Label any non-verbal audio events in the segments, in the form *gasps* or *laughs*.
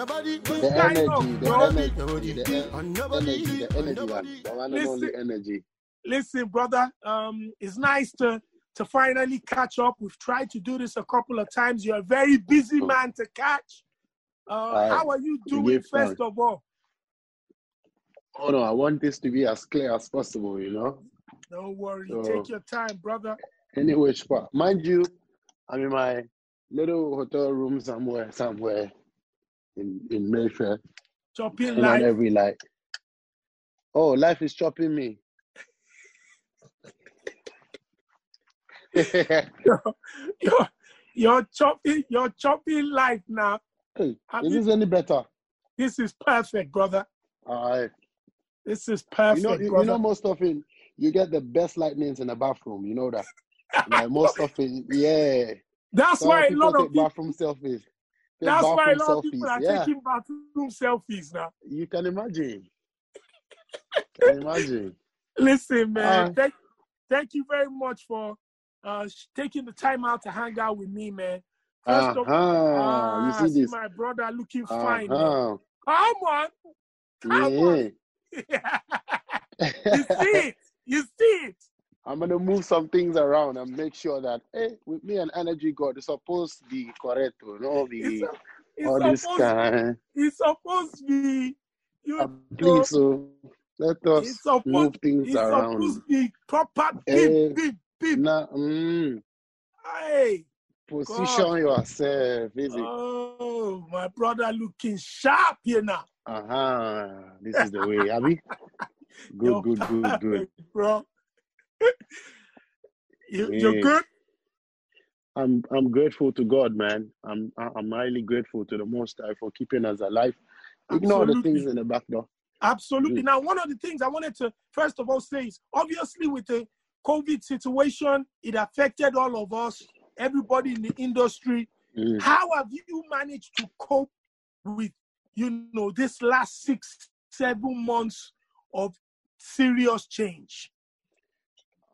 The energy, the energy, the energy, the energy. The only Listen. energy. Listen, brother, um, it's nice to to finally catch up. We've tried to do this a couple of times. You're a very busy man to catch. Uh, Aye. how are you doing, first thanks. of all? Oh no, I want this to be as clear as possible, you know. Don't worry. So- Take your time, brother. Any which part. Mind you, I'm in my little hotel room somewhere, somewhere in, in Mayfair. Chopping And on life. every light. Oh, life is chopping me. *laughs* hey, You're, you're chopping, you're chopping life now. is Have this you- any better? This is perfect, brother. Alright. This is You perfect, know, you, you know, most often you get the best lightnings in the bathroom. You know that. *laughs* Like most often, yeah. That's So why a lot of people. bathroom selfies. That's why a lot of people are Yeah, taking bathroom selfies now. you can imagine. *laughs* Can imagine. Listen, man. Uh, thank, thank you very much for uh, taking the time out to hang out with me, man. First Uh of huh. ah, You see see this? my brother looking Uh fine, man. Come on, come on. *laughs* You see it. You see it. I'm gonna move some things around and make sure that hey, with me and energy God, it's supposed to be correct, you know, It's, a- it's all this kind. It's supposed to be. You know, please, so let us it's supposed. move things around. It's supposed to be proper. Eh, Beep, beep, beep. Nah, mm, Hey, position God. yourself, is it? Oh, my brother looking sharp here now. Uh huh. This is the way, Abby. *laughs* Good, You're good, good, good. perfect, bro. *laughs* you, you're good. I'm I'm grateful to God, man. I'm I'm highly grateful to the Most High for keeping us alive. Ignore the things in the back door. Absolutely. Mm. Now, one of the things I wanted to first of all say is obviously with the COVID situation, it affected all of us, everybody in the industry. Mm. How have you managed to cope with, you know, this last six, seven months of serious change?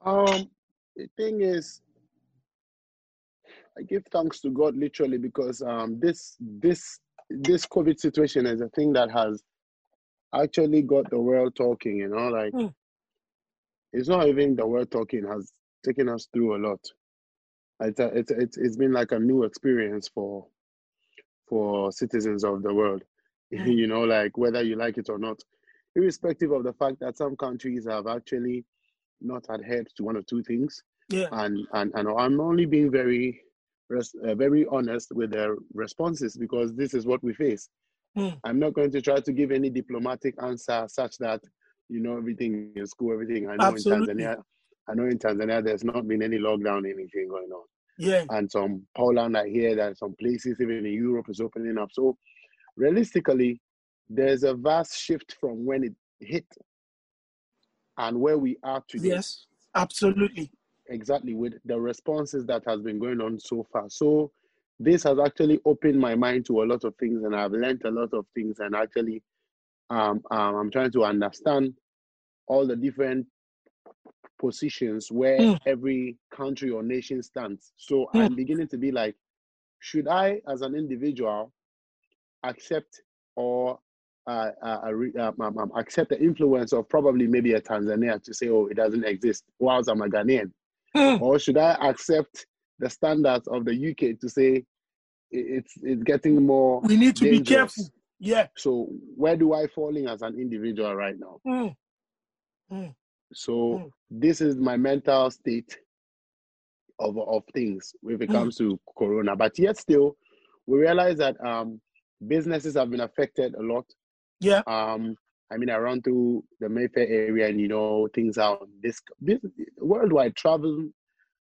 Um, the thing is, I give thanks to God literally because um this this this COVID situation is a thing that has actually got the world talking. You know, like Mm. it's not even the world talking has taken us through a lot. It's a, it's it's it's been like a new experience for for citizens of the world. *laughs* Mm. you know, like whether you like it or not, irrespective of the fact that some countries have actually not adhered to one or two things Yeah. and and, and I'm only being very uh, very honest with their responses because this is what we face. Mm. I'm not going to try to give any diplomatic answer such that you know everything is cool, everything. I know Absolutely. in Tanzania, I know in Tanzania there's not been any lockdown, anything going on, Yeah. and some Poland I hear that some places even in Europe is opening up. So realistically, there's a vast shift from when it hit and where we are today Yes. Absolutely. exactly with the responses that has been going on so far. So this has actually opened my mind to a lot of things, and I've learned a lot of things. And actually, um, um, I'm trying to understand all the different positions where Mm. every country or nation stands. So Mm. I'm beginning to be like, should I, as an individual, accept or uh, uh, uh, um, um, um, accept the influence of probably maybe a Tanzania to say, oh, it doesn't exist, whilst I'm a Ghanaian? Mm. or should I accept the standards of the UK to say it's it's getting more We need to be careful. Yeah. So where do I fall in as an individual right now? Mm. Mm. So Mm. this is my mental state of of things if it Mm. comes to Corona. But yet still, we realize that um, businesses have been affected a lot. Yeah. Um, I mean, I run through the Mayfair area, and you know, things are this, this worldwide travel.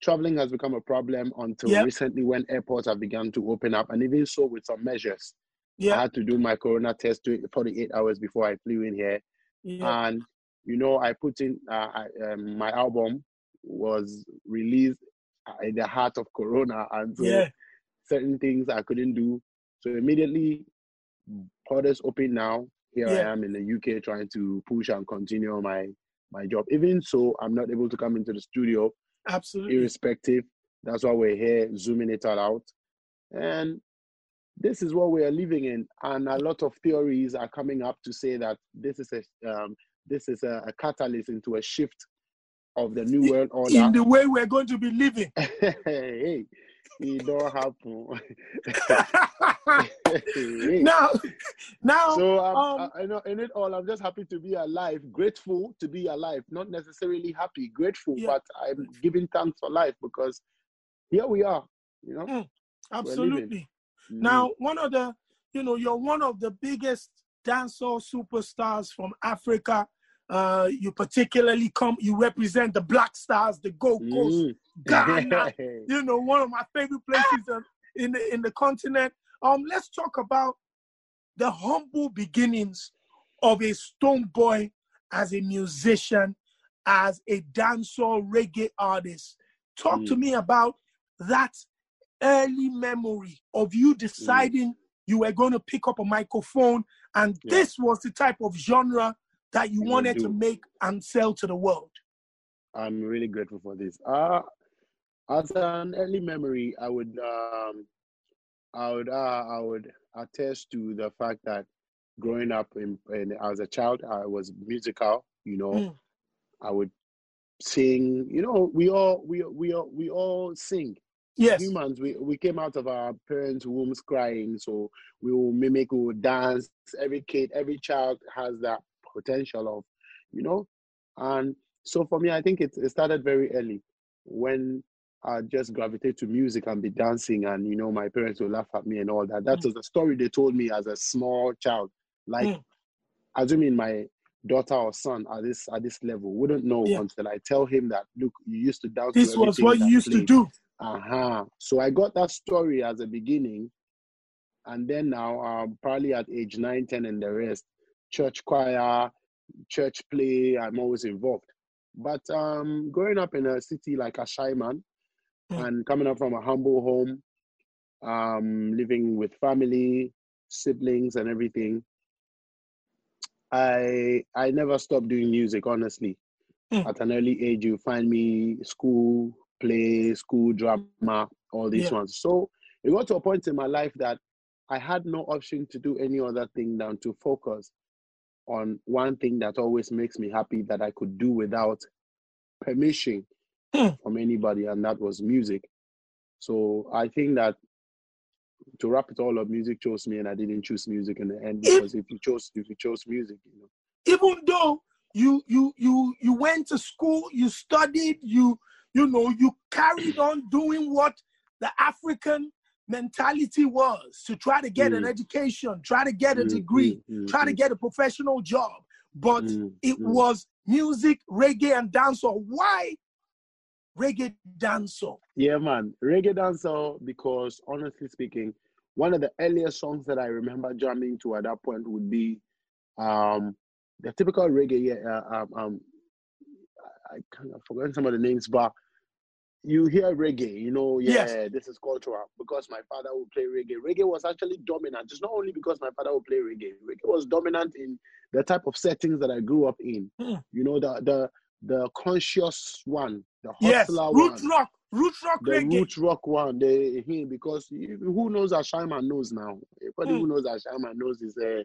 Traveling has become a problem until Yeah. recently, when airports have begun to open up, and even so, with some measures. Yeah. I had to do my corona test 48 hours before I flew in here, Yeah. and you know, I put in uh, I, um, my album was released uh, in the heart of corona, and so Yeah. certain things I couldn't do. So immediately, borders open now. Here Yeah. I am in the UK trying to push and continue my my job. Even so, I'm not able to come into the studio, Absolutely. irrespective. That's why we're here zooming it all out, and this is what we are living in, and a lot of theories are coming up to say that this is a um, this is a, a catalyst into a shift of the new world order in the way we're going to be living. *laughs* hey, it don't happen. *laughs* now, now, so um, um, I, I know in it all, I'm just happy to be alive, grateful to be alive, not necessarily happy, grateful, Yeah. but I'm giving thanks for life because here we are. You know, Mm, absolutely. Mm. Now, one of the, you know, you're one of the biggest dancehall superstars from Africa. Uh, you particularly come, you represent the Black Stars, the Gold Coast, Mm. Ghana. *laughs* you know, one of my favorite places in the in the continent. Um, let's talk about the humble beginnings of a Stonebwoy as a musician, as a dancehall reggae artist. Talk to Mm. me about that early memory of you deciding you were going to pick up a microphone and Yeah. this was the type of genre that you wanted to make and sell to the world. I'm really grateful for this. Uh, as an early memory, I would um, I would uh, I would attest to the fact that growing up in, in as a child, I was musical. You know, Mm. I would sing. You know, we all we we all we all sing. Yes. Humans, we, we came out of our parents' wombs crying, so we will mimic, we will dance. Every kid, every child has that potential of, you know. And so for me, I think it, it started very early when I just gravitate to music and be dancing, and you know, my parents will laugh at me and all that. That Mm. was a story they told me as a small child. Like, Mm. assuming my daughter or son at this at this level wouldn't know Yeah. until I tell him that look, you used to dance. This was what you used to do. Uh-huh. So I got that story as a beginning. And then now, um, probably at age 9, 10 and the rest, church choir, church play, I'm always involved. But um, growing up in a city like Ashaiman Mm. and coming up from a humble home, um, living with family, siblings and everything, I I never stopped doing music, honestly. Mm. At an early age, you find me school, play, school drama, all these Yeah. ones. So it got to a point in my life that I had no option to do any other thing than to focus on one thing that always makes me happy that I could do without permission Hmm. from anybody, and that was music. So I think that to wrap it all up, music chose me, and I didn't choose music in the end If- because if you chose, if you chose music, you know, even though you you you you went to school you studied you you know you carried on doing what the african mentality was to try to get an Mm. education try to get a Mm, degree mm, mm, try to get a professional job but it was music reggae and dancehall why reggae dancehall Yeah, man. Reggae dancer because honestly speaking, one of the earliest songs that I remember jamming to at that point would be um the typical reggae. Yeah, uh, um, um, I kind of forgot some of the names, but you hear reggae, you know, yeah, Yes. this is cultural because my father would play reggae. Reggae was actually dominant. It's not only because my father would play reggae. Reggae was dominant in the type of settings that I grew up in. Hmm. You know, the the the conscious one, the yes root one rock root rock the reggae root rock one, the him because who knows Ashaiman knows now. Everybody Mm. who knows Ashaiman knows is uh,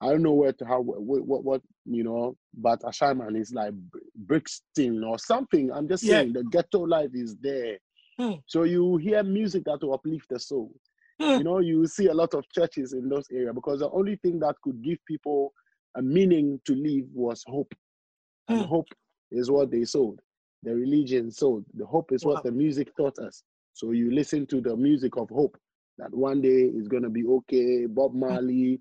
I don't know where to how what what, what you know, but Ashaiman is like Brixton or something. I'm just Yeah. saying the ghetto life is there. Mm. So you hear music that will uplift the soul. Mm. You know, you see a lot of churches in those areas because the only thing that could give people a meaning to live was hope. And Mm. hope is what they sold. The religion sold. The hope is Wow. what the music taught us. So you listen to the music of hope that one day is going to be okay. Bob Marley,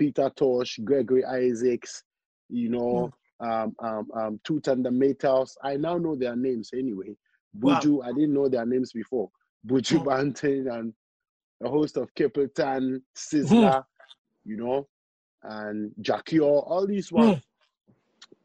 Peter Tosh, Gregory Isaacs, you know, um, um, um, Toots and the Maytals. I now know their names anyway. Wow. Buju, I didn't know their names before. Buju Mm. Banton and a host of Capleton, Sizzla, you know, and Jackie, all these ones. Mm.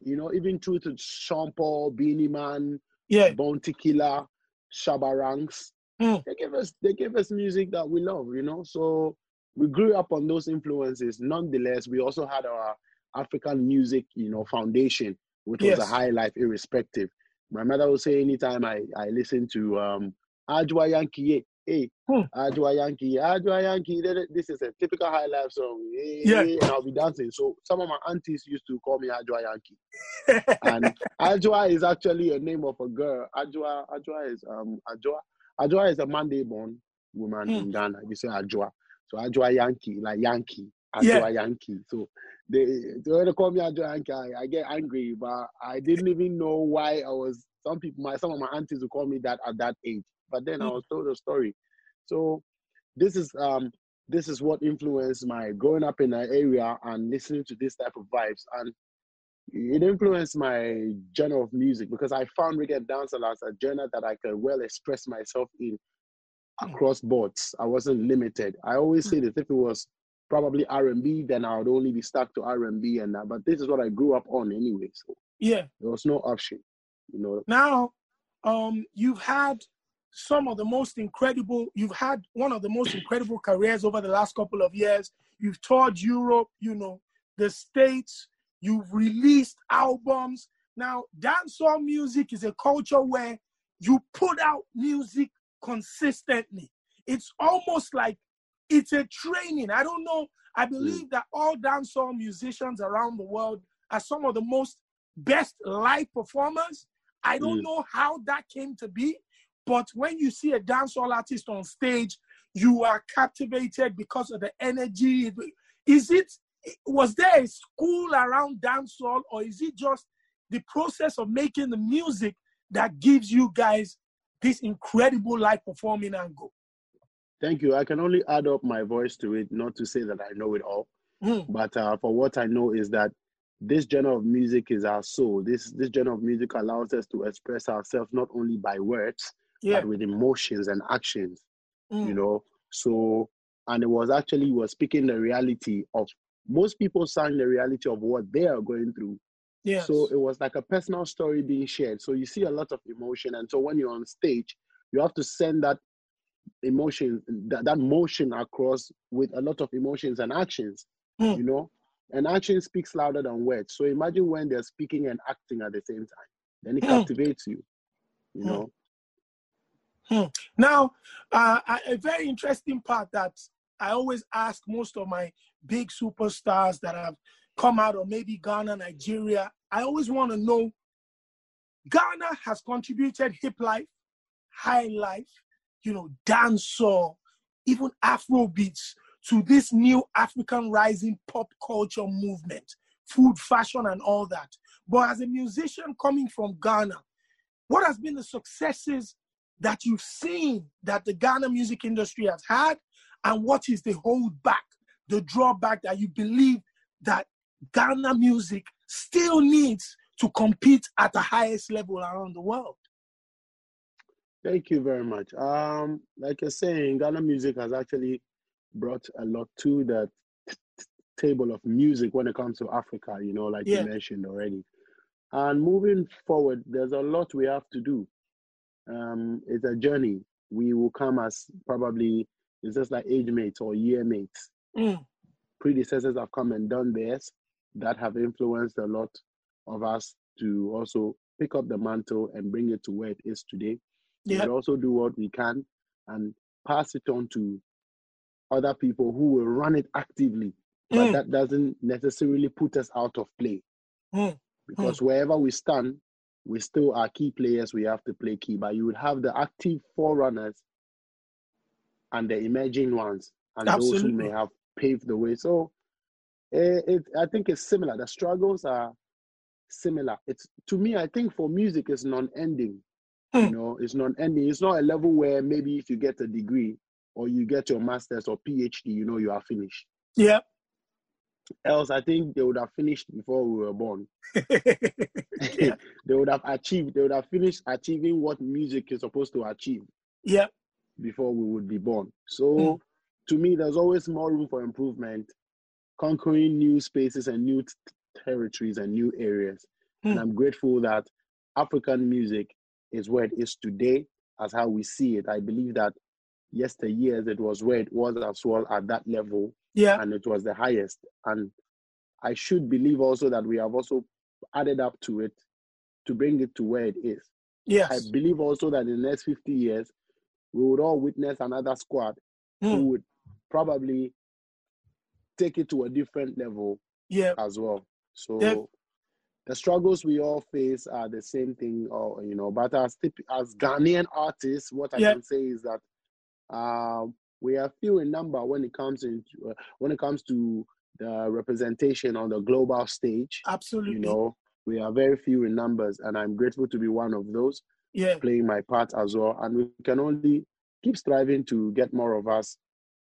You know, even through to Sean Paul, Beenie Man, yeah Bounty Killer, Shabba Ranks. Mm. They gave us they gave us music that we love, you know. So we grew up on those influences. Nonetheless, we also had our African music, you know, foundation, which was a Yes. high life irrespective. My mother would say anytime I, I listen to um Ajwa Yankee, hey, hmm. Adwoa Yankee, Adwoa Yankee. This is a typical high life song. Hey, yeah. and I'll be dancing. So some of my aunties used to call me Ajwa Yankee. and Ajwa is actually a name of a girl. Ajwa Ajwa is um Adwoa. Adwoa is a Monday born woman hmm. in Ghana. You say Adwoa. So Adwoa Yankee, like Yankee. Adwoa yeah. Yankee. So they, they when they call me Adwoa Yankee, I, I get angry, but I didn't even know why I was some people my some of my aunties would call me that at that age. But then I hmm. was told a story. So this is um this is what influenced my growing up in that area and listening to this type of vibes and it influenced my genre of music because I found reggae dancehall as a genre that I could well express myself in. Across boards. I wasn't limited. I always say that if it was probably R&B, then I would only be stuck to R&B and that. But this is what I grew up on anyway. So yeah, there was no option. You know. Now, um, you've had some of the most incredible. You've had one of the most *clears throat* incredible careers over the last couple of years. You've toured Europe. You know the states. You've released albums. Now, dancehall music is a culture where you put out music consistently. It's almost like it's a training. I don't know. I believe mm. that all dancehall musicians around the world are some of the most best live performers. I don't mm. know how that came to be, but when you see a dancehall artist on stage, you are captivated because of the energy. Is it was there a school around dancehall, or is it just the process of making the music that gives you guys this incredible live performing angle? Thank you. I can only add up my voice to it, not to say that I know it all. Mm. But uh, for what I know is that this genre of music is our soul. This this genre of music allows us to express ourselves not only by words, yeah. but with emotions and actions. Mm. You know, so and it was actually was speaking the reality of most people sang the reality of what they are going through. Yes. So it was like a personal story being shared. So you see a lot of emotion, and so when you're on stage, you have to send that emotion that, that motion across with a lot of emotions and actions mm. you know and action speaks louder than words so imagine when they're speaking and acting at the same time then it mm. captivates you you mm. know hmm. now uh, a very interesting part that i always ask most of my big superstars that have come out of maybe ghana nigeria i always want to know ghana has contributed hip life high life you know, dancehall, even Afro beats to this new African rising pop culture movement, food, fashion, and all that. But as a musician coming from Ghana, what has been the successes that you've seen that the Ghana music industry has had, and what is the hold back, the drawback that you believe that Ghana music still needs to compete at the highest level around the world? Thank you very much. Um, like you're saying, Ghana music has actually brought a lot to the t- table of music when it comes to Africa, you know, like yeah. you mentioned already. And moving forward, there's a lot we have to do. Um, it's a journey. We will come as probably, it's just like age mates or year mates. Mm. Predecessors have come and done theirs that have influenced a lot of us to also pick up the mantle and bring it to where it is today yep. but also do what we can and pass it on to other people who will run it actively. But mm. that doesn't necessarily put us out of play. Mm. Because mm. wherever we stand, we still are key players. We have to play key. But you would have the active forerunners and the emerging ones, and Absolutely. those who may have paved the way. So it, it, I think it's similar. The struggles are similar. It's to me, I think for music, it's non-ending. You hmm. know, it's not ending. It's not a level where maybe if you get a degree or you get your master's or PhD, you know you are finished. Yeah. Else, I think they would have finished before we were born. *laughs* *laughs* they would have achieved. They would have finished achieving what music is supposed to achieve. Yeah. Before we would be born. So, mm. to me, there's always more room for improvement, conquering new spaces and new t- territories and new areas. Mm. And I'm grateful that African music is where it is today as how we see it. I believe that yesteryears it was where it was as well at that level. Yeah. And it was the highest. And I should believe also that we have also added up to it to bring it to where it is. Yes. I believe also that in the next 50 years, we would all witness another squad mm. who would probably take it to a different level yeah. as well. So the struggles we all face are the same thing, or you know. But as as Ghanaian artists, what I can say is that um, we are few in number when it comes into uh, when it comes to the representation on the global stage. Absolutely, you know, we are very few in numbers, and I'm grateful to be one of those. Yeah, playing my part as well, and we can only keep striving to get more of us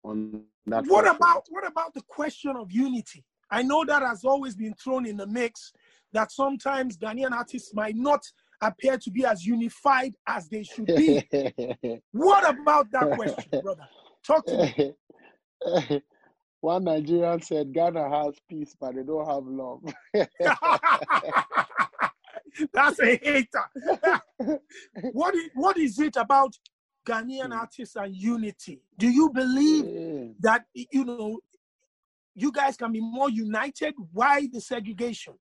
on that. What about what about the question of unity? I know that has always been thrown in the mix that sometimes Ghanaian artists might not appear to be as unified as they should be. *laughs* what about that question, brother? Talk to me. *laughs* One Nigerian said Ghana has peace, but they don't have love. *laughs* That's a hater. what, is, what is it about Ghanaian artists and unity? Do you believe that, you know, you guys can be more united? Why the segregation?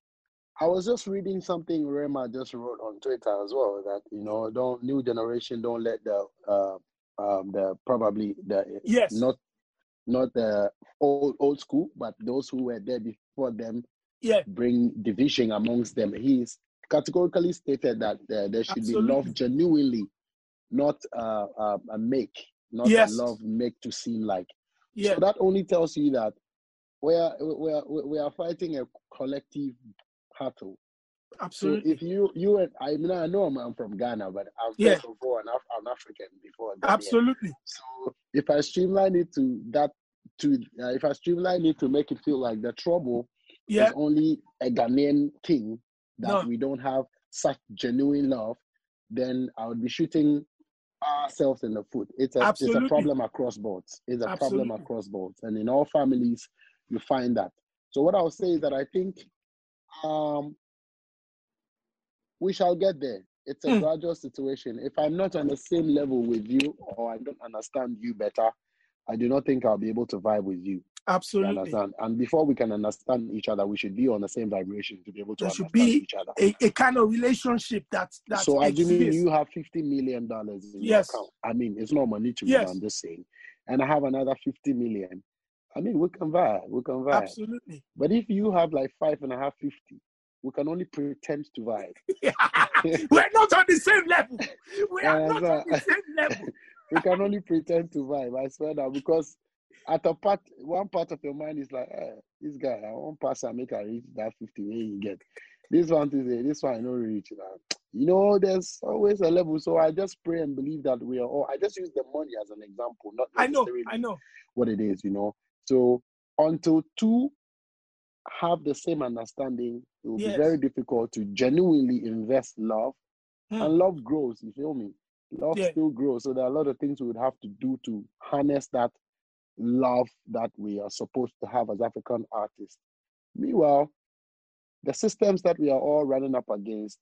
I was just reading something Rema just wrote on Twitter as well that you know don't new generation don't let the uh, um the probably the yes not not the old old school but those who were there before them yeah bring division amongst them. He's categorically stated that uh, there should Absolutely. be love genuinely, not uh, uh, a make, not yes. a love make to seem like. Yeah. So that only tells you that we are we are we are fighting a collective battle. Absolutely. So if you you and I mean I know I'm, I'm from Ghana, but I'm yeah. all an, Af- an African before. Absolutely. So if I streamline it to that to uh, if I streamline it to make it feel like the trouble yeah. is only a Ghanaian thing that no. we don't have such genuine love, then I would be shooting ourselves in the foot. It's a it's a problem across boards. It's a Absolutely. problem across boards, and in all families you find that. So what I'll say is that I think um, we shall get there. It's a mm. gradual situation. If I'm not on the same level with you or I don't understand you better, I do not think I'll be able to vibe with you. Absolutely. And before we can understand each other, we should be on the same vibration to be able to there understand should be each other. A, a kind of relationship that that So assuming you have fifty million dollars in yes. your account. I mean it's not money to yes. me, I'm just saying. And I have another fifty million. I mean, we can vibe. We can vibe. Absolutely. But if you have like five and a half, fifty, we can only pretend to vibe. *laughs* We're not on the same level. We are not on the same level. *laughs* we can only pretend to vibe. I swear that because at a part, one part of your mind is like, eh, this guy, I won't pass and make a reach that fifty when you get. This one is this one I know reach that. You know, there's always a level. So I just pray and believe that we are all. I just use the money as an example, not I know, I know what it is. You know, so until two have the same understanding, it will yes. be very difficult to genuinely invest love. Hmm. And love grows, you feel me? Love yeah. still grows. So there are a lot of things we would have to do to harness that love that we are supposed to have as African artists. Meanwhile, the systems that we are all running up against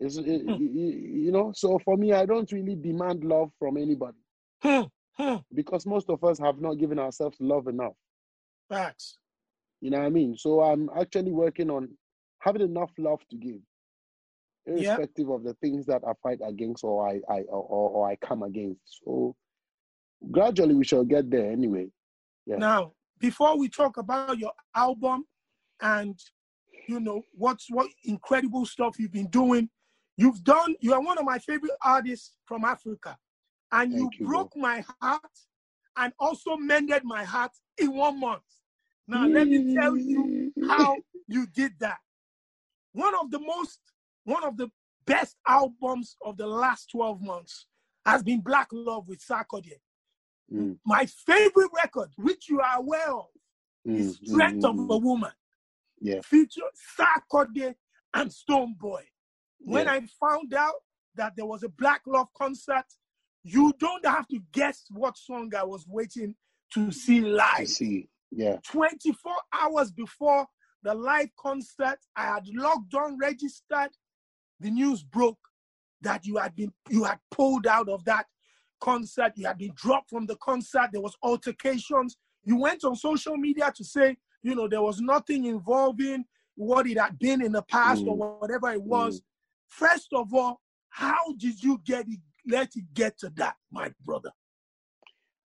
is, hmm. you know, so for me, I don't really demand love from anybody. Hmm. Hmm. Because most of us have not given ourselves love enough. Facts. You know what I mean? So I'm actually working on having enough love to give, irrespective of the things that I fight against or I, I or, or I come against. So gradually we shall get there anyway. Yeah. Now, before we talk about your album and you know what's what incredible stuff you've been doing, you've done. You are one of my favorite artists from Africa and you, you, broke my heart and also mended my heart in one month. Now, let me tell you mm. how you did that. One of the most, one of the best albums of the last 12 months has been Black Love with Sarkodie. Mm. My favorite record, which you are aware of, mm. is Strength mm. of a Woman. Yeah. Feature Sarkodie and Stonebwoy. When yeah. I found out that there was a Black Love concert you don't have to guess what song I was waiting to see live. I see. Yeah. 24 hours before the live concert, I had logged on, registered. The news broke that you had been you had pulled out of that concert. You had been dropped from the concert. There was altercations. You went on social media to say, you know, there was nothing involving what it had been in the past mm. or whatever it was. Mm. First of all, how did you get it let it get to that, my brother?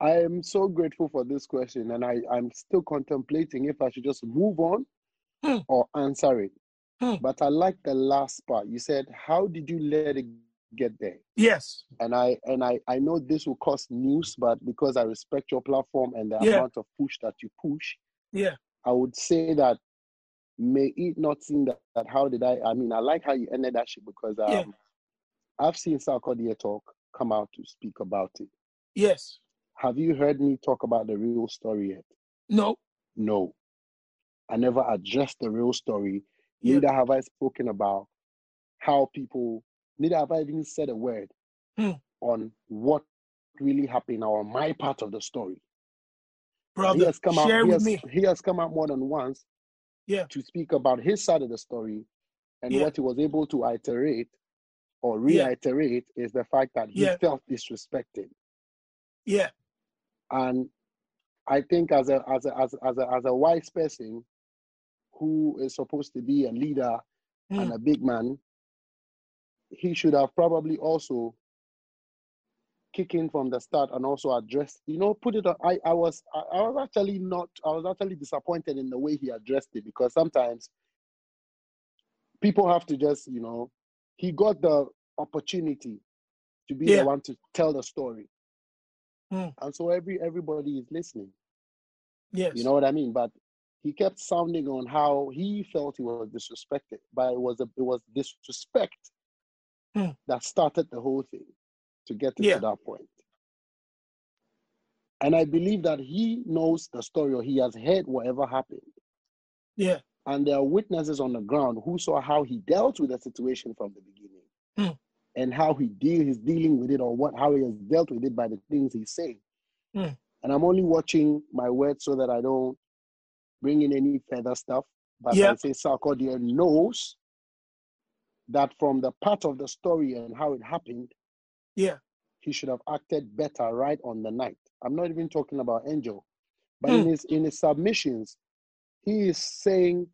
I am so grateful for this question, and I, I'm still contemplating if I should just move on Hmm. or answer it. Hmm. But I like the last part. You said, How did you let it get there? Yes. And I and I, I know this will cause news, but because I respect your platform and the Yeah. amount of push that you push, Yeah. I would say that may it not seem that, that how did I I mean I like how you ended that shit because um Yeah. I've seen Sarkodie talk come out to speak about it. Yes. Have you heard me talk about the real story yet? No. No. I never addressed the real story. Yeah. Neither have I spoken about how people, neither have I even said a word Hmm. *gasps* on what really happened or my part of the story. Brother, he has come out, share he with has, me. he has come out more than once Yeah. to speak about his side of the story and Yeah. what he was able to iterate or Yeah. reiterate is the fact that he Yeah. felt disrespected. Yeah. And I think as a as a as a, as a, as a wise person who is supposed to be a leader and Mm. a big man, he should have probably also kick in from the start and also address, you know, put it on. I, I was I, I was actually not I was actually disappointed in the way he addressed it because sometimes people have to just, you know, he got the opportunity to be Yeah. the one to tell the story. Mm. And so every everybody is listening. Yes. You know what I mean? But he kept sounding on how he felt he was disrespected, but it was a, it was disrespect. That started the whole thing to get it Yeah. to that point. And I believe that he knows the story or he has heard whatever happened. Yeah. And there are witnesses on the ground who saw how he dealt with the situation from the beginning Hmm. and how he deal he's dealing with it or what how he has dealt with it by the things he's saying. Hmm. And I'm only watching my words so that I don't bring in any further stuff. But. I say Sarkodie knows that from the part of the story and how it happened, Yeah. he should have acted better right on the night. I'm not even talking about Angel, but in Hmm. his in his submissions, he is saying,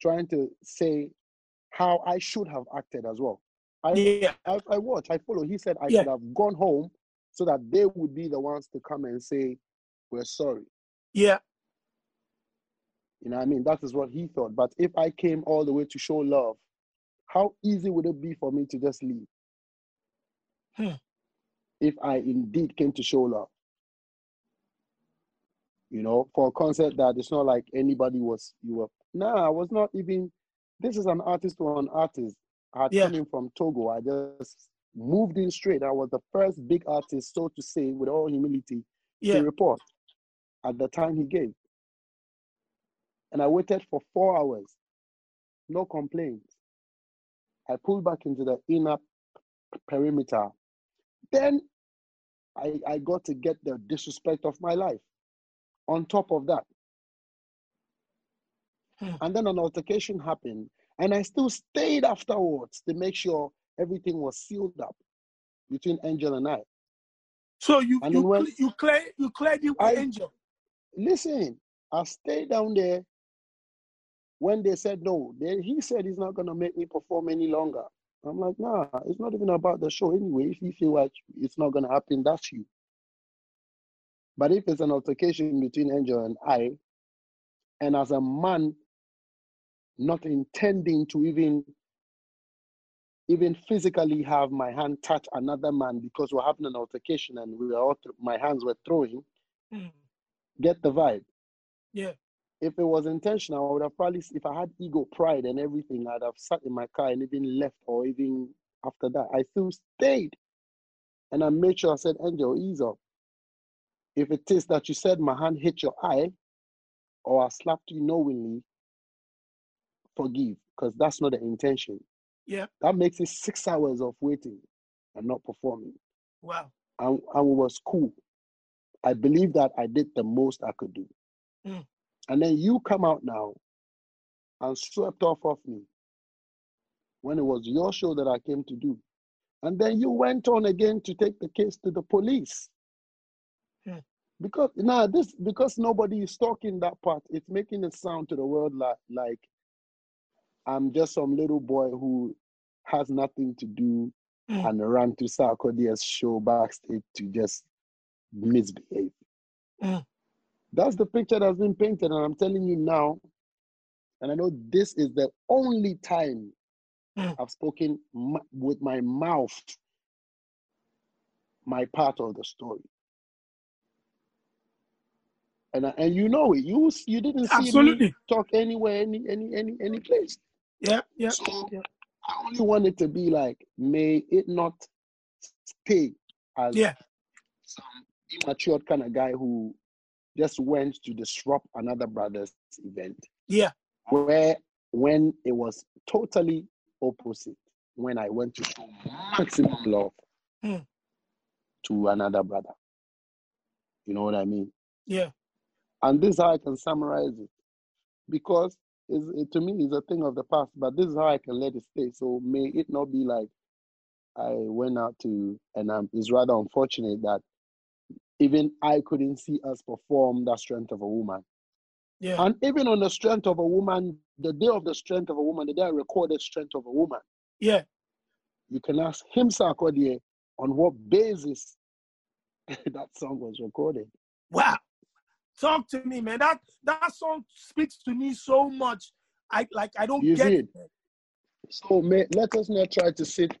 trying to say how I should have acted as well. I Yeah. I, I watch, I follow. He said I Yeah. should have gone home so that they would be the ones to come and say, We're sorry. Yeah. You know what I mean? That is what he thought. But if I came all the way to show love, how easy would it be for me to just leave? Hmm. If I indeed came to show love. You know, for a concert that it's not like anybody was you were nah, I was not even this is an artist to an artist. I had Yeah. come in from Togo. I just moved in straight. I was the first big artist, so to say, with all humility, Yeah. to report at the time he gave. And I waited for four hours. No complaints. I pulled back into the inner perimeter. Then I, I got to get the disrespect of my life on top of that. Hmm. And then an altercation happened, and I still stayed afterwards to make sure everything was sealed up between Angel and I. So you And you when- you clear you cleared it with I- angel. Listen, I stayed down there when they said no. They, he said he's not going to make me perform any longer. I'm like, nah, it's not even about the show anyway. If you feel like it's not going to happen, that's you. But if it's an altercation between Angel and I, and as a man, not intending to even even physically have my hand touch another man because we're having an altercation and we were all th- my hands were throwing, Mm. get the vibe. Yeah. If it was intentional, I would have probably, if I had ego, pride, and everything, I'd have sat in my car and even left, or even after that, I still stayed. And I made sure I said, Angel, ease up. If it is that you said my hand hit your eye, or I slapped you knowingly, forgive, because that's not the intention. Yeah. That makes it six hours of waiting and not performing. Wow. And, and it was cool. I believe that I did the most I could do. Mm. And then you come out now and swept off of me when it was your show that I came to do. And then you went on again to take the case to the police. Hmm. Because now this because nobody is talking that part, it's making it sound to the world like like I'm just some little boy who has nothing to do mm. and ran to Sarkodie's show backstage to just misbehave. Mm. That's the picture that's been painted, and I'm telling you now, and I know this is the only time mm. I've spoken with my mouth my part of the story. And, and you know it. You you didn't see Absolutely. me talk anywhere, any any any any place. Yeah, yeah, so yeah. I only wanted to be like, may it not stay as yeah. some immature kind of guy who just went to disrupt another brother's event. Yeah. Where when it was totally opposite, when I went to show maximum love mm. to another brother. You know what I mean? Yeah. And this is how I can summarize it. Because it, to me, it's a thing of the past, but this is how I can let it stay. So may it not be like I went out to, and um, it's rather unfortunate that even I couldn't see us perform that strength of a woman. Yeah. And even on the strength of a woman, the day of the strength of a woman, the day I recorded strength of a woman. Yeah. You can ask him Sarkodie on what basis *laughs* that song was recorded. Wow. Talk to me, man. That that song speaks to me so much. I like I don't you get it. So may, let us not try to sit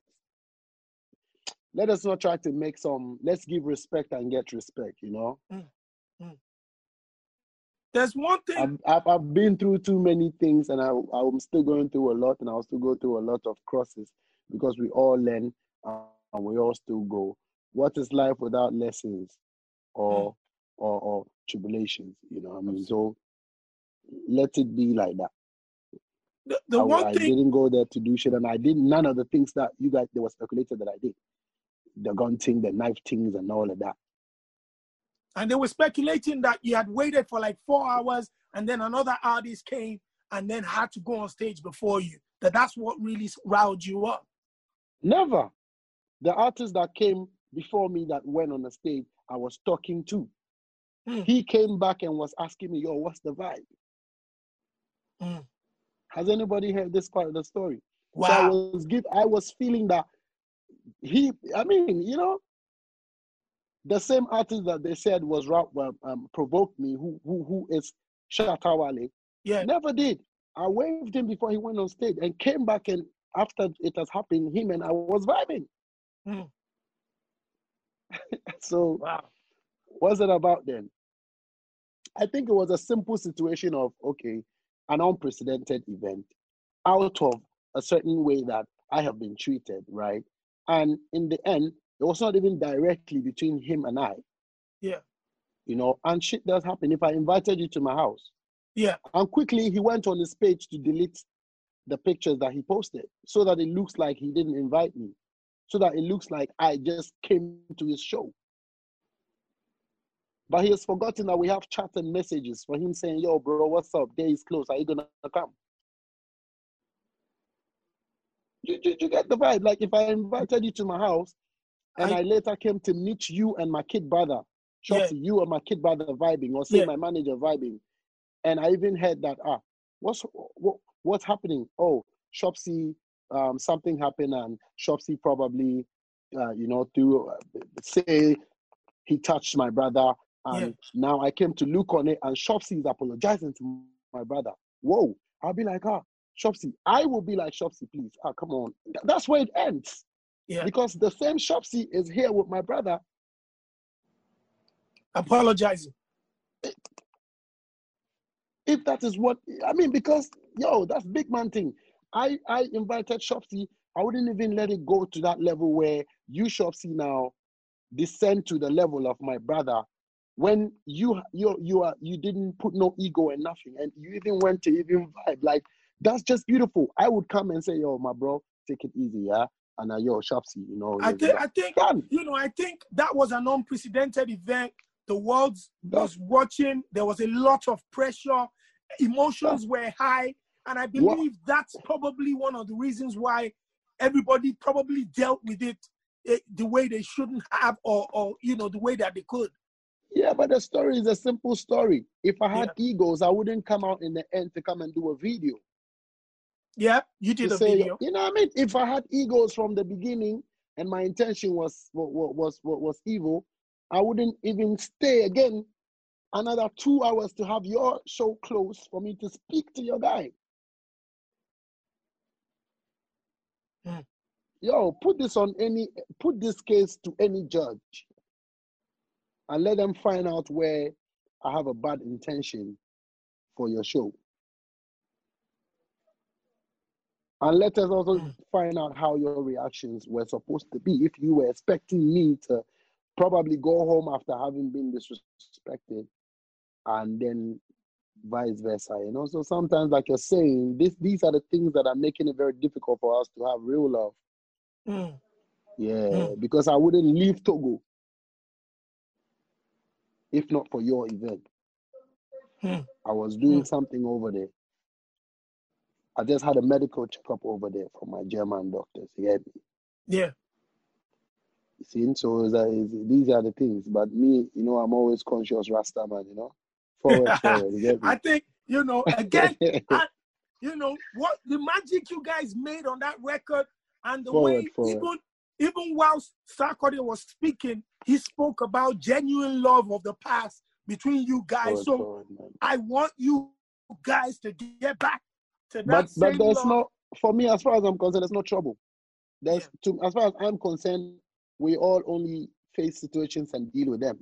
let us not try to make some let's give respect and get respect you know? Mm, mm. there's one thing I've, I've, I've, been through too many things and I, i'm still going through a lot and i'll still go through a lot of crosses because we all learn uh, and we all still go. What is life without lessons or mm. or, or tribulations you know i mean? So let it be like that. The, the I, one I thing... didn't go there to do shit, and I did none of the things that you guys they were speculated that I did the gun thing, the knife things, and all of that. And they were speculating that you had waited for like four hours, and then another artist came and then had to go on stage before you. That that's what really riled you up. Never. The artist that came before me that went on the stage, I was talking to. Mm. He came back and was asking me, "Yo, what's the vibe?" Mm. Has anybody heard this part of the story? Wow. So I was give, I was feeling that he, I mean, you know, the same artist that they said was um, provoked me, who who who is Shatta Wale, yeah, never did. I waved him before he went on stage and came back and after it has happened, him and I was vibing. Mm. *laughs* so wow. what's it about then? I think it was a simple situation of okay, an unprecedented event out of a certain way that I have been treated, right? And in the end, it was not even directly between him and I. Yeah. You know, and shit does happen. If I invited you to my house, yeah. And quickly he went on his page to delete the pictures that he posted so that it looks like he didn't invite me. So that it looks like I just came to his show. But he has forgotten that we have chat and messages for him saying, Yo, bro, what's up? Day is close. Are you gonna come? You, you, you, get the vibe. Like if I invited you to my house and I, I later came to meet you and my kid brother, Shopsy, yeah. you and my kid brother vibing, or say yeah. my manager vibing, and I even heard that ah, what's what, what's happening? Oh, Shopsy, um, something happened, and Shopsy probably, uh, you know, to uh, say he touched my brother, and yeah. now I came to look on it, and Shopsy is apologizing to my brother. Whoa! I'll be like, ah, Shopsy. I will be like Shopsy, please. Ah, come on. That's where it ends. Yeah. Because the same Shopsy is here with my brother. Apologizing. If that is what I mean, because yo, that's big man thing. I I invited Shopsy. I wouldn't even let it go to that level where you Shopsy now descend to the level of my brother when you you you are you didn't put no ego and nothing and you even went to even vibe like that's just beautiful. I would come and say, yo, my bro, take it easy, yeah? And uh, yo, Shopsy, you know. I think, I think, you know, I think that was an unprecedented event. The world was watching. There was a lot of pressure. Emotions were high. And I believe what? that's probably one of the reasons why everybody probably dealt with it eh, the way they shouldn't have or, or, you know, the way that they could. Yeah, but the story is a simple story. If I had yeah. egos, I wouldn't come out in the end to come and do a video. Yeah, you did a say, video. You know what I mean? If I had egos from the beginning, and my intention was was was was evil, I wouldn't even stay again another two hours to have your show closed for me to speak to your guy. Mm. Yo, put this on any put this case to any judge and let them find out where I have a bad intention for your show. And let us also find out how your reactions were supposed to be. If you were expecting me to probably go home after having been disrespected, and then vice versa. You know, so sometimes, like you're saying, this these are the things that are making it very difficult for us to have real love. Mm. Yeah, mm. because I wouldn't leave Togo if not for your event. Mm. I was doing mm. something over there. I just had a medical checkup over there from my German doctors. You get me? Yeah. You see, so these are the things. But me, you know, I'm always conscious Rasta man, you know forward, *laughs* forward. I think you know again. *laughs* I, you know what the magic you guys made on that record, and the forward, way forward. even even while Sarkodie was speaking, he spoke about genuine love of the past between you guys. Forward, so I want you guys to get back But but there's love. no for me as far as I'm concerned, there's no trouble. There's yeah. to, as far as I'm concerned, we all only face situations and deal with them.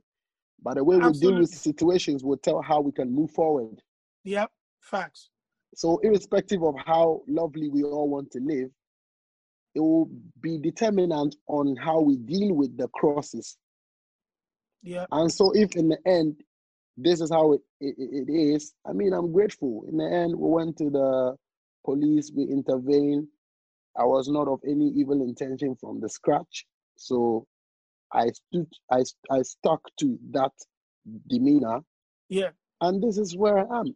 But the way we deal with situations will tell how we can move forward. Yep, facts. So, irrespective of how lovely we all want to live, it will be determinant on how we deal with the crosses. Yeah. And so, if in the end, this is how it, it, it is, I mean, I'm grateful. In the end, we went to the police, we intervened. I was not of any evil intention from the scratch. So I stood, I, I stuck to that demeanor. Yeah. And this is where I am.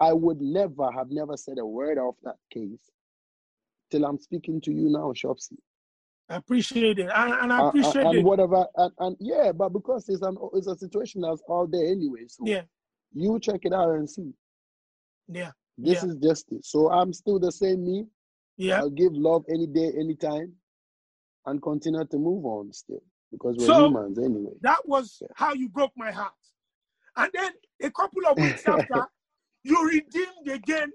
I would never have never said a word of that case till I'm speaking to you now, Shopsy. I appreciate it, and, and I appreciate and. Whatever, and, and yeah, but because it's an it's a situation that's all there anyway. So yeah, you check it out and see. Yeah, this yeah. is justice. So I'm still the same me. Yeah, I'll give love any day, anytime, and continue to move on still because we're so, humans anyway. That was yeah. how you broke my heart. And then a couple of weeks *laughs* after, you redeemed again,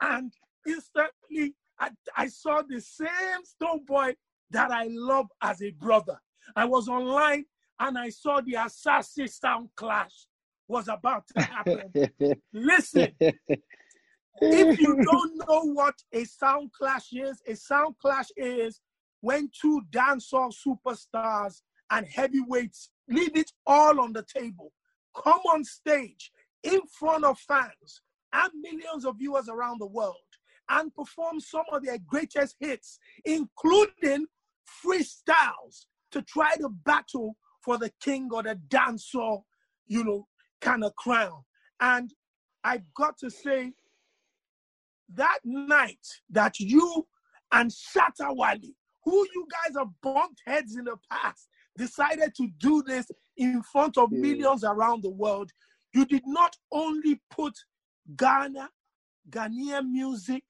and instantly I, I saw the same Stonebwoy that I love as a brother. I was online and I saw the Asaase sound clash was about to happen. *laughs* Listen, if you *laughs* don't know what a sound clash is, a sound clash is when two dancehall superstars and heavyweights leave it all on the table. Come on stage in front of fans and millions of viewers around the world and perform some of their greatest hits, including freestyles to try to battle for the king or the dancer, you know, kind of crown. And I've got to say, that night that you and Shatta Wale, who you guys have bumped heads in the past, decided to do this in front of yeah. millions around the world, you did not only put Ghana, Ghanaian music,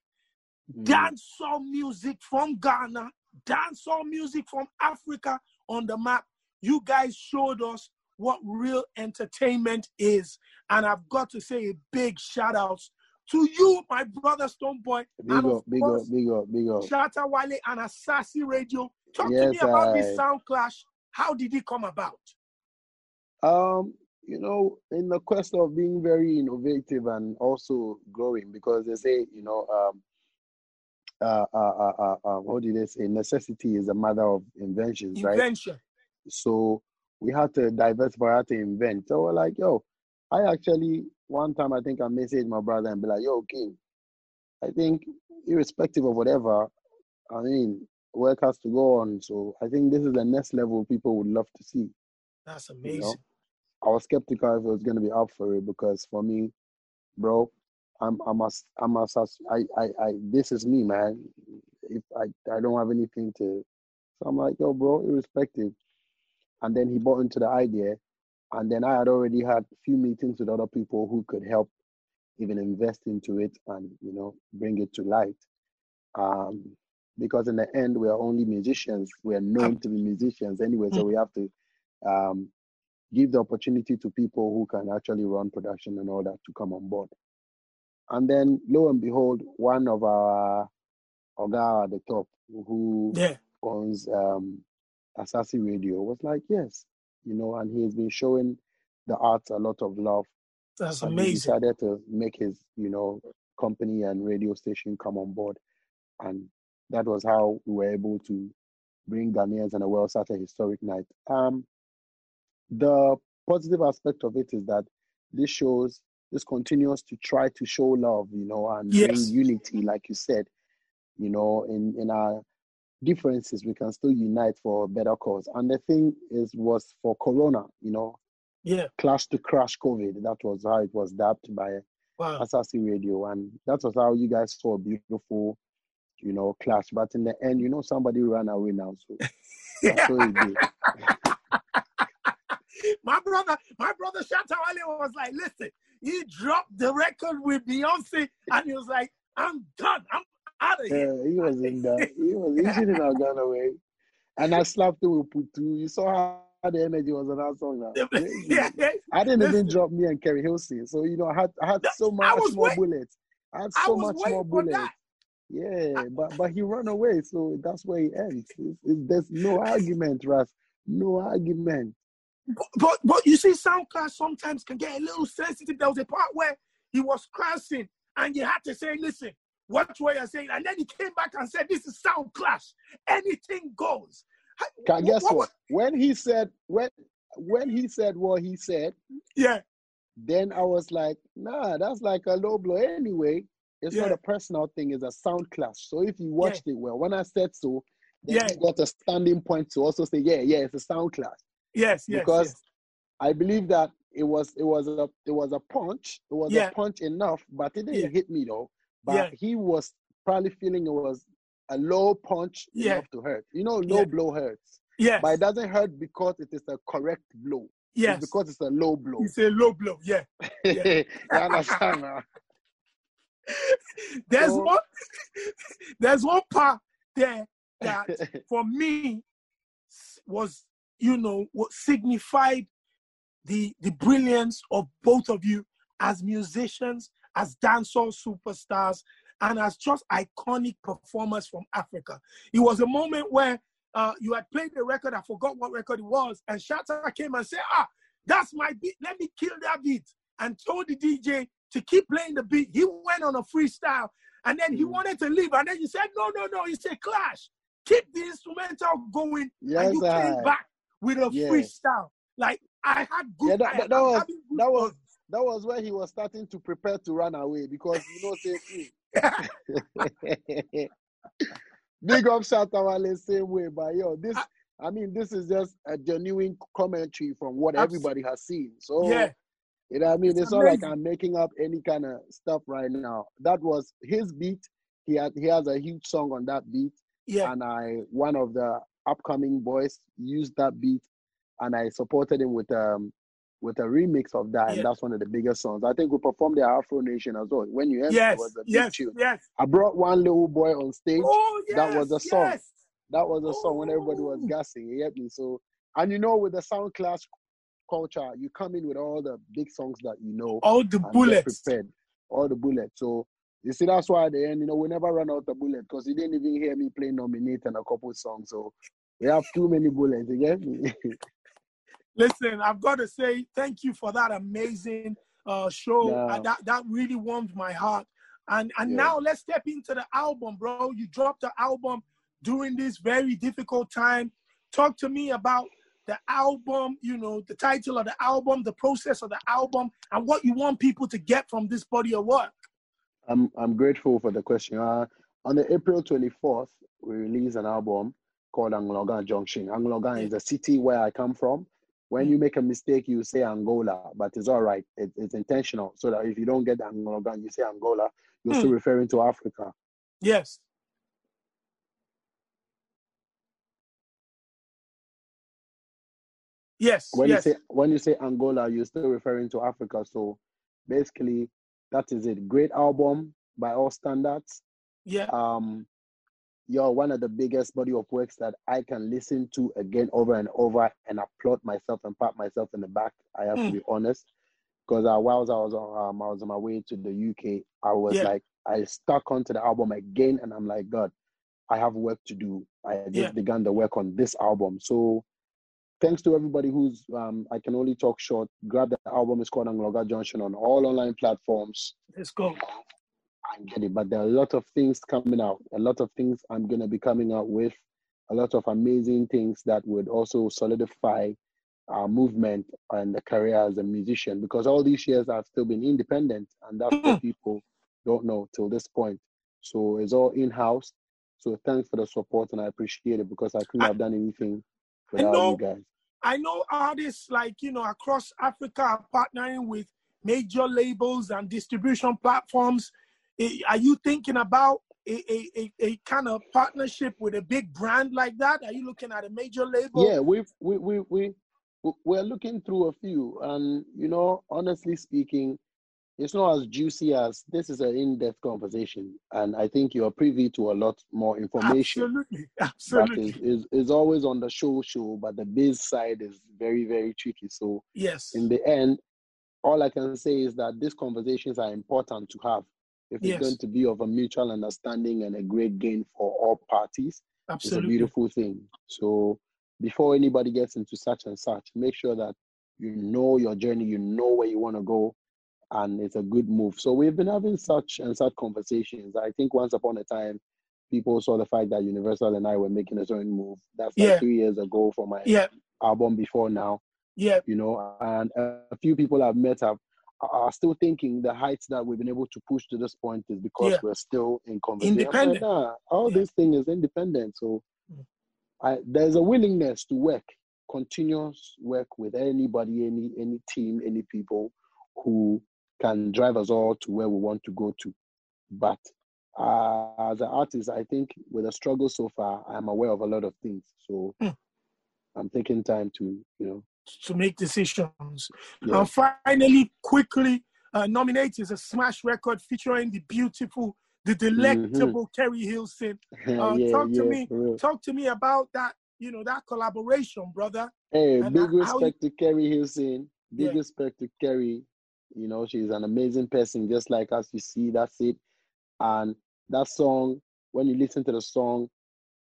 mm. dancehall music from Ghana, dancehall music from Africa on the map. You guys showed us what real entertainment is. And I've got to say a big shout out to you, my brother Stonebwoy. Big and up, big up, big up, big up. Shatta Wale and Asaase Radio. Talk yes, to me about I... this sound clash how did it come about? Um, you know, in the quest of being very innovative and also growing, because they say, you know, um, uh, uh, uh, uh, uh what did they say? Necessity is a mother of inventions, Invention. right? Invention. So we had to diversify, had to invent. So we're like, yo, I actually one time I think I messaged my brother and be like, yo, King, I think irrespective of whatever, I mean, work has to go on. So I think this is the next level people would love to see. That's amazing. You know? I was skeptical if it was gonna be up for it because for me, bro, I'm I'm a, I'm a, I, I, I this is me, man. If I I don't have anything to, so I'm like, yo, bro, irrespective. And then he bought into the idea, and then I had already had a few meetings with other people who could help, even invest into it and you know bring it to light. Um, because in the end we are only musicians. We are known to be musicians anyway, so we have to um, give the opportunity to people who can actually run production and all that to come on board. And then lo and behold, one of our Oga at the top who Yeah. owns um Asaase Radio was like, yes, you know, and he has been showing the arts a lot of love. That's And he amazing. decided to make his, you know, company and radio station come on board. And that was how we were able to bring Ghanaians and a well at a historic night. Um, the positive aspect of it is that this shows this continues to try to show love, you know, and Yes. bring unity, like you said, you know, in in our differences, we can still unite for a better cause. And the thing is, was for Corona, you know, Yeah. clash to crash COVID. That was how it was dubbed by Wow. Asaase Radio, and that was how you guys saw a beautiful, you know, clash. But in the end, you know, somebody ran away now, so *laughs* that's so it be. my brother, my brother Shatta Wale was like, listen, he dropped the record with Beyonce and he was like, I'm done. I'm out of here. Yeah, he was in the he was he shouldn't have gone away. And I slapped him with Putuu. You saw how the energy was on that song now. *laughs* yeah. I didn't even drop me and Keri Hilson. So you know I had I had so much more bullets. I had I so was much more bullets. Yeah, but but he ran away, so that's where he ends. It's, it's, there's no *laughs* argument, Ras. No argument. But, but but you see, sound clash sometimes can get a little sensitive. There was a part where he was crashing and you had to say, listen, what you're saying. And then he came back and said, This is sound clash. Anything goes. How- Ca- Guess what- what? When he said when when he said what he said, Yeah, then I was like, nah, that's like a low blow anyway. It's not a personal thing, it's a sound clash. So if you watched it well, when I said so, then Yeah. you got a standing point to also say, yeah, yeah, it's a sound clash. yes, yes. because yes. I believe that it was it was a it was a punch. It was Yeah. a punch enough, but it didn't Yeah. hit me though. But Yeah. he was probably feeling it was a low punch Yeah. enough to hurt. You know, low Yeah. blow hurts. Yes, But it doesn't hurt because it is a correct blow. yes. It's because it's a low blow. It's a low blow. Yeah. *laughs* you understand? *laughs* There's So- one *laughs* there's one part there that for me was you know what signified the the brilliance of both of you as musicians as dancehall superstars and as just iconic performers from africa it was a moment where uh, you had played the record i forgot what record it was and shatta came and said ah that's my beat let me kill that beat and told the dj to keep playing the beat he went on a freestyle and then he Mm. wanted to leave and then he said no no no he said clash keep the instrumental going yes, and you came back with a freestyle. Like I had good. Yeah, that- I- that- that was- good that was-. That was where he was starting to prepare to run away because you know say "Hmm." *laughs* Big up Shatta Wale same way, but yo, this I- mean this is just a genuine commentary from what everybody has seen. So yeah, you know what I mean? It's It's, not like. I'm making up any kind of stuff right now. That was his beat. He had he has a huge song on that beat, yeah, and I one of the upcoming boys used that beat, and I supported him with um with a remix of that, Yeah. and that's one of the biggest songs. I think we performed the Afro Nation as well. When you heard yes, it was a yes, tune. yes. I brought one little boy on stage. Oh yes, that was the song. yes. That was a song when everybody was Oh. gassing. You get me? So, and you know, with the sound clash culture, you come in with all the big songs that you know All the bullets. prepared, all the bullets. So you see, that's why at the end, you know, we never run out of bullets because you didn't even hear me play nominate and a couple songs. So we have too many bullets. You get me? *laughs* Listen, I've got to say thank you for that amazing uh, show. Yeah. Uh, that that really warmed my heart. And and Yeah. now let's step into the album, bro. You dropped the album during this very difficult time. Talk to me about the album, you know, the title of the album, the process of the album, and what you want people to get from this body of work. I'm I'm grateful for the question. Uh, on the April 24th, we released an album called Anloga Junction. Anloga is the city where I come from. When Mm. you make a mistake, you say Angola, but it's all right. It, it's intentional. So that if you don't get Anloga, you say Angola, you're Mm. still referring to Africa. Yes. Yes. When yes. you say when you say Angola, you're still referring to Africa. So basically, that is it. Great album by all standards. yeah. Um, you're one of the biggest body of works that I can listen to again over and over and applaud myself and pat myself in the back. I have mm. to hmm. be honest. Because uh, whilst I was on, um, I was on my way to the UK, I was yeah. like, I stuck onto the album again, and I'm like, God, I have work to do. I just yeah. began the work on this album. So thanks to everybody who's um, I can only talk short. Grab the album. It's called Anloga Junction on all online platforms. Let's go. And get it. But there are a lot of things coming out. A lot of things I'm gonna be coming out with. A lot of amazing things that would also solidify our movement and the career as a musician. Because all these years I've still been independent, and that's what hmm. people don't know till this point. So it's all in house. So thanks for the support, and I appreciate it because I couldn't I, have done anything without know, you guys. I know artists like you know across Africa are partnering with major labels and distribution platforms. Eh, are you thinking about a, a, a, kind of partnership with a big brand like that? Are you looking at a major label? Yeah, we've we we we we're looking through a few, and you know, honestly speaking, it's not as juicy as this is an in-depth conversation and i think you're privy to a lot more information absolutely absolutely *laughs* that is, is, is always on the show show but the biz side is very very tricky so yes in the end all i can say is that these conversations are important to have if yes. it's going to be of a mutual understanding and a great gain for all parties absolutely. it's a beautiful thing so before anybody gets into such and such make sure that you know your journey you know where you want to go and it's a good move. So we've been having such and such conversations. I think once upon a time, people saw the fact that Universal and I were making a certain move. That's like yeah. three years ago for my yeah. album before now. Yeah. You know, and a few people I've met have are still thinking the heights that we've been able to push to this point is because yeah. we're still in conversation. Independent. Like, nah, all this thing is independent. So mm. I, there's a willingness to work, continuous work with anybody, any any team, any people who can drive us all to where we want to go to. But uh, as an artist, I think with the struggle so far, I'm aware of a lot of things. So mm. I'm taking time to, you know, to make decisions. Yeah. And finally, quickly, uh, nominated is a smash record featuring the beautiful, the delectable mm-hmm. Keri Hilson. *laughs* Uh, yeah, talk to me. Talk to me about that. You know that collaboration, brother. Hey, and big respect to Keri Hilson. Big respect to Keri. You know, she's an amazing person, just like us. You see, that's it. And that song, when you listen to the song,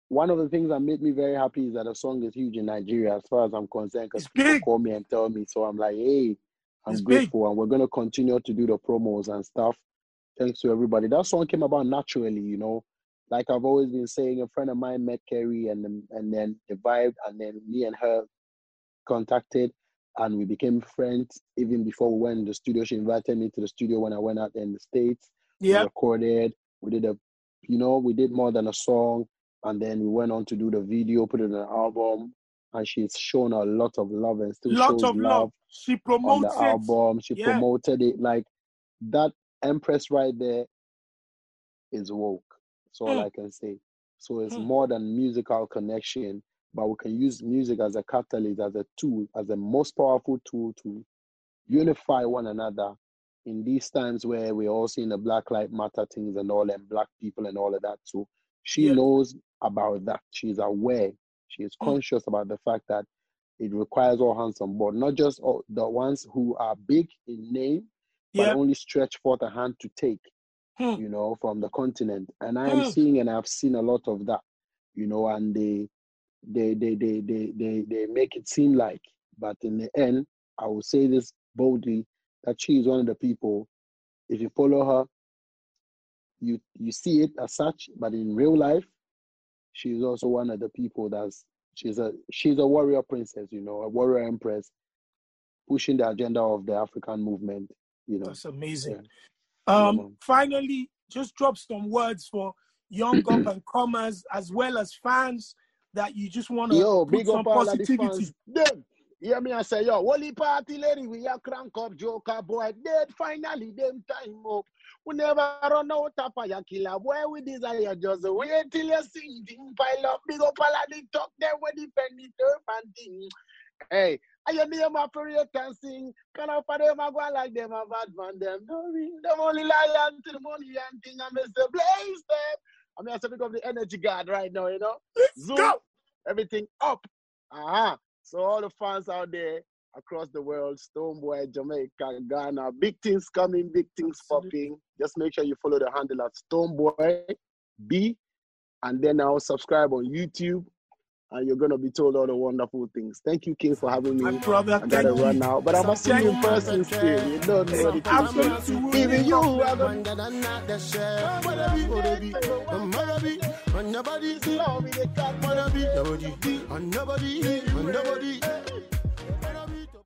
one of the things that made me very happy is that the song is huge in Nigeria, as far as I'm concerned, because people big. call me and tell me. So I'm like, hey, I'm it's grateful, big. and we're gonna continue to do the promos and stuff. Thanks to everybody. That song came about naturally, you know. Like I've always been saying, a friend of mine met Keri, and and then the vibe, and then me and her contacted, and we became friends even before we went in the studio. She invited me to the studio when I went out in the States. Yeah. We recorded. We did a, you know, we did more than a song. And then we went on to do the video, put it in an album. And she's shown a lot of love and still lot shows of love. love. She promoted the album. She yeah. promoted it. Like that Empress right there is woke. That's all mm. I can say. So it's mm. more than musical connection but we can use music as a catalyst, as a tool, as the most powerful tool to unify one another in these times where we're all seeing the Black Lives Matter things and all, and Black people and all of that. So she yeah. knows about that. She's aware. She is mm. conscious mm. about the fact that it requires all hands on board, not just all, the ones who are big in name, but only stretch forth a hand to take, mm. you know, from the continent. And I am hmm. seeing and I've seen a lot of that, you know, and they they they they they they, they make it seem like. But in the end, I will say this boldly that she is one of the people. If you follow her, you you see it as such, but in real life, she's also one of the people that's she's a she's a warrior princess, you know, a warrior empress, pushing the agenda of the African movement. You know, that's amazing. Yeah. Um, finally, just drop some words for young up and comers as well as fans that you just want to yo, big some positivity. Hear me I say, yo, holy party lady, we are crank up joker boy. Dead finally, them time up. We never run out of fire killer. Boy, we desire just wait till you see thing pile up. Big up all of the talk there when defend the turf and thing. Hey, I hear me my parade and sing. Can I for them I go like them a bad man them. No ring them only lion to the money and thing. I miss the blaze them. I mean, I'm setting up the energy guard right now, you know. Let's Zoom, go. everything up. Uh-huh. So all the fans out there across the world, Stonebwoy, Jamaica, Ghana, big things coming, big things Absolutely. popping. Just make sure you follow the handle at Stonebwoy B, and then now subscribe on YouTube, and you're gonna be told all the wonderful things. Thank you, King, for having me. brother, I gotta run now, but I must see you in person still. You don't know the thing. Absolutely. Even you, and nobody, love me, they can't wanna be, nobody, nobody, and nobody.